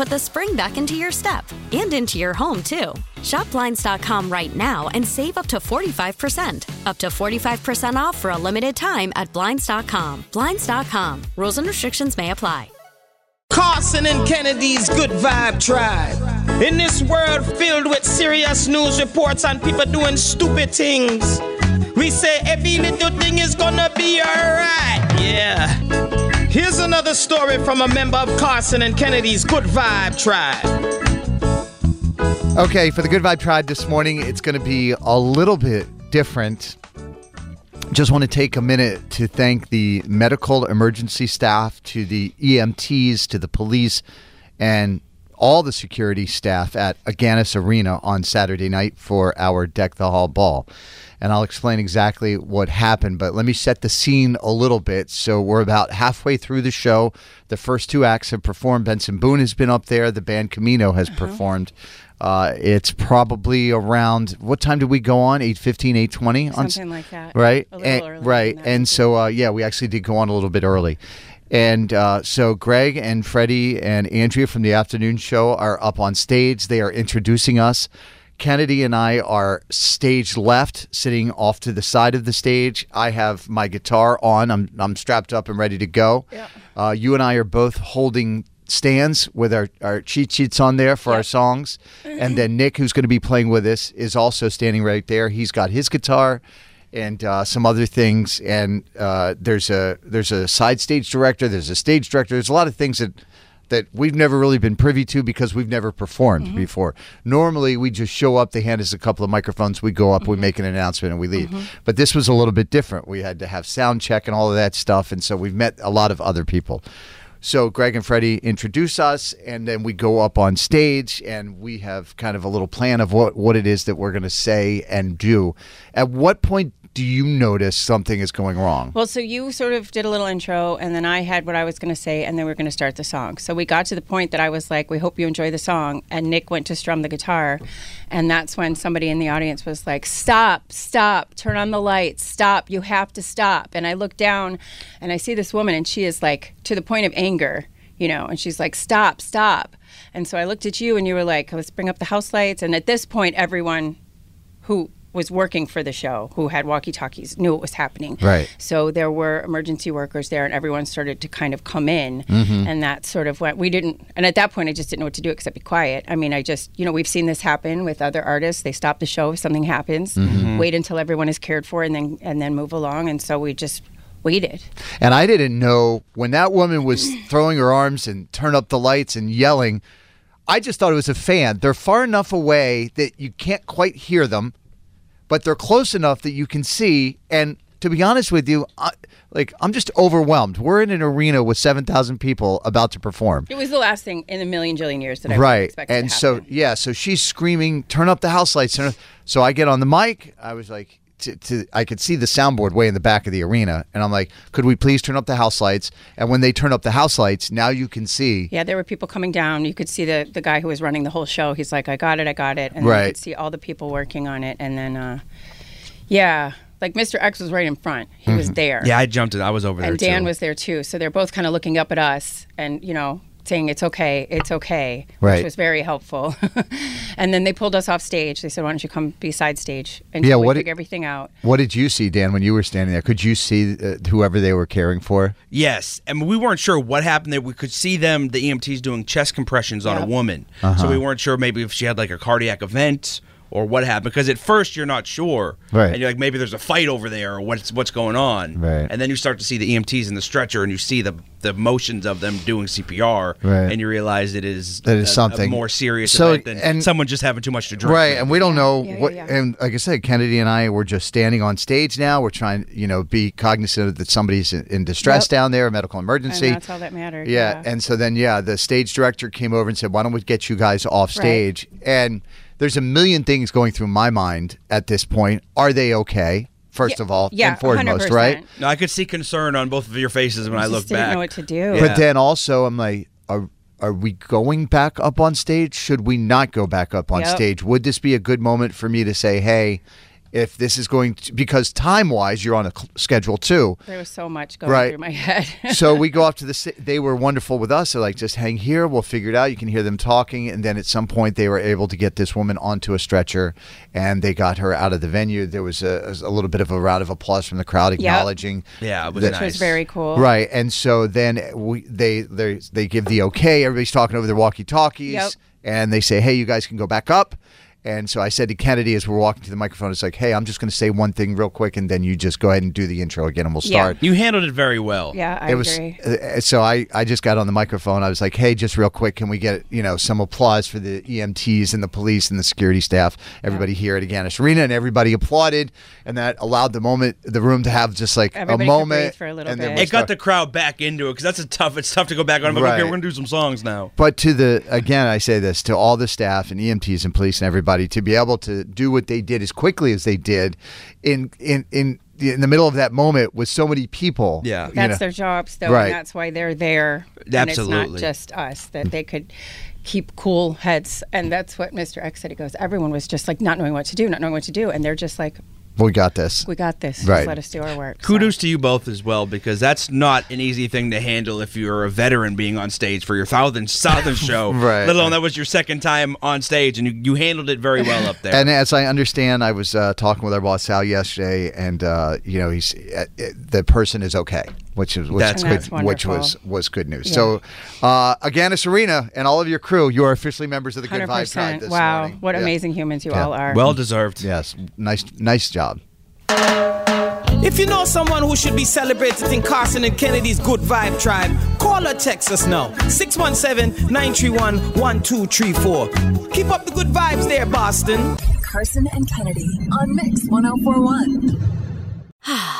put the spring back into your step and into your home, too. Shop Blinds.com right now and save up to 45%. Up to 45% off for a limited time at Blinds.com. Blinds.com. Rules and restrictions may apply. Carson and Kennedy's Good Vibe Tribe. In this world filled with serious news reports and people doing stupid things, we say every little thing is gonna be alright. Yeah. Here's another story from a member of Carson and Kennedy's Good Vibe Tribe. Okay, for the Good Vibe Tribe this morning, it's going to be a little bit different. Just want to take a minute to thank the medical emergency staff, to the EMTs, to the police, and all the security staff at Agganis Arena on Saturday night for our Deck the Hall ball. And I'll explain exactly what happened, but let me set the scene a little bit. So we're about halfway through the show. The first two acts have performed. Benson Boone has been up there. The band Camino has performed. Uh, it's probably around what time did we go on? 8.15, 8.20? on s- Something like that. Right? A little And- right. And so, uh, yeah, we actually did go on a little bit early. And uh, so Greg and Freddie and Andrea from the afternoon show are up on stage. They are introducing us. Kennedy and I are stage left, sitting off to the side of the stage. I have my guitar on. I'm I'm strapped up and ready to go. Uh, you and I are both holding stands with our, our cheat sheets on there for our songs. And then Nick, who's going to be playing with us, is also standing right there. He's got his guitar and uh, some other things. And uh, there's a there's a side stage director. There's a stage director. There's a lot of things that that we've never really been privy to because we've never performed mm-hmm. before. Normally, we just show up, they hand us a couple of microphones, we go up, we mm-hmm. make an announcement, and we leave. Mm-hmm. But this was a little bit different. We had to have sound check and all of that stuff, and so we've met a lot of other people. So Greg and Freddie introduce us, and then we go up on stage, and we have kind of a little plan of what what it is that we're going to say and do. At what point do you notice something is going wrong? Well, so you sort of did a little intro, and then I had what I was going to say, and then we are going to start the song. So we got to the point that I was like, "We hope you enjoy the song," and Nick went to strum the guitar, and that's when somebody in the audience was like, "Stop! Stop! Turn on the lights! Stop! You have to stop!" And I look down, and I see this woman, and she is like to the point of anger, you know, and she's like, "Stop! Stop!" And so I looked at you, and you were like, "Let's bring up the house lights." And at this point, everyone who was working for the show, who had walkie talkies, knew what was happening. Right. So there were emergency workers there, and everyone started to kind of come in, Mm-hmm. and that sort of went. We didn't, and at that point, I just didn't know what to do except be quiet. I mean, I just, you know, we've seen this happen with other artists. They stop the show if something happens, Mm-hmm. wait until everyone is cared for, and then and then move along. And so we just waited. And I didn't know when that woman was throwing her arms and turn up the lights and yelling. I just thought it was a fan. They're far enough away that you can't quite hear them, but they're close enough that you can see. And to be honest with you, I, like I'm just overwhelmed. We're in an arena with seven thousand people about to perform. It was the last thing in a million jillion years that I Right. And so yeah, so she's screaming, "Turn up the house lights!" So I get on the mic. I was like, to, to, I could see the soundboard way in the back of the arena, and I'm like, "Could we please turn up the house lights?" And when they turn up the house lights, now you can see. Yeah, there were people coming down. You could see the the guy who was running the whole show. He's like, "I got it, I got it," and then Right. you could see all the people working on it. And then, uh, yeah, like Mr. X was right in front. He Mm-hmm. was there. Yeah, I jumped it. I was over there and Dan too. was there too. So they're both kind of looking up at us, and you know, saying it's okay, it's okay, Right. which was very helpful. and then they pulled us off stage. They said, "Why don't you come be side stage and Yeah, we what figure did- everything out?" What did you see, Dan, when you were standing there? Could you see uh, whoever they were caring for? Yes, and we weren't sure what happened there. We could see them, the EMTs, doing chest compressions on a woman. Uh-huh. So we weren't sure maybe if she had like a cardiac event or what happened. Because at first you're not sure, Right. And you're like, maybe there's a fight over there or what's what's going on, Right. And then you start to see the EMTs in the stretcher, and you see the the motions of them doing CPR, Right. And you realize it is That is a- something. a more serious So, event than and- someone just having too much to drink. Right, and we don't know Yeah, yeah, what. yeah. And like I said, Kennedy and I were just standing on stage now. We're trying, you know, be cognizant that somebody's in, in distress Yep. down there, a medical emergency. And that's all that mattered. Yeah. And so then, yeah, the stage director came over and said, "Why don't we get you guys off Right. stage?" And there's a million things going through my mind at this point. Are they okay? First Yeah, of all, yeah, and foremost, 100%. right? No, I could see concern on both of your faces when I, just look didn't back. know what to do. Yeah. But then also, I'm like, are are we going back up on stage? Should we not go back up on Yep. stage? Would this be a good moment for me to say, hey, if this is going to, because time wise, you're on a schedule too. There was so much going Right. through my head. so we go off to the. ci- They were wonderful with us. They're like, just hang here. We'll figure it out. You can hear them talking, and then at some point they were able to get this woman onto a stretcher, and they got her out of the venue. There was a, a little bit of a round of applause from the crowd acknowledging. Yeah, it was that- nice. Which was very cool. Right, and so then we they they they give the okay. Everybody's talking over their walkie talkies, Yep. and they say, "Hey, you guys can go back up." And so I said to Kennedy as we're walking to the microphone, "It's like, hey, I'm just going to say one thing real quick, and then you just go ahead and do the intro again, and we'll Yeah. start." You handled it very well. Yeah, I it was agree. uh, so I, I just got on the microphone. I was like, "Hey, just real quick, can we get you know some applause for the EMTs and the police and the security staff? Everybody here at Agganis Arena, and everybody applauded, and that allowed the moment, the room to have just like Everybody a could moment breathe for a little and bit. we'll It got the crowd back into it because that's a tough. It's tough to go back on. But okay, we're gonna do some songs now. But to the again, I say this to all the staff and EMTs and police and everybody to be able to do what they did as quickly as they did, in in in in the middle of that moment with so many people. Yeah. you That's know. their jobs, though, Right. and that's why they're there. And it's not just us that they could keep cool heads, and that's what Mr. X said. He goes, everyone was just like not knowing what to do, not knowing what to do, and they're just like, We got this. "We got this. Right. Just let us do our work." So- Kudos to you both as well because that's not an easy thing to handle if you're a veteran being on stage for your thousand southern show. Right. Let alone that was your second time on stage and you, you handled it very well up there. And as I understand, I was uh, talking with our boss Sal yesterday, and uh, you know, he's uh, uh, the person is okay, which is which, That's good, good. That's which was was good news. Yeah. So, uh, Agganis Arena and all of your crew, you are officially members of the Good Hundred Vibe Tribe this Wow, morning. what Yeah. amazing humans you Yeah. all are. well deserved. Yes, nice, nice job. If you know someone who should be celebrated in Carson and Kennedy's Good Vibe Tribe, call or text us now. 617-931-1234. Keep up the good vibes there, Boston. Carson and Kennedy on Mix 1041.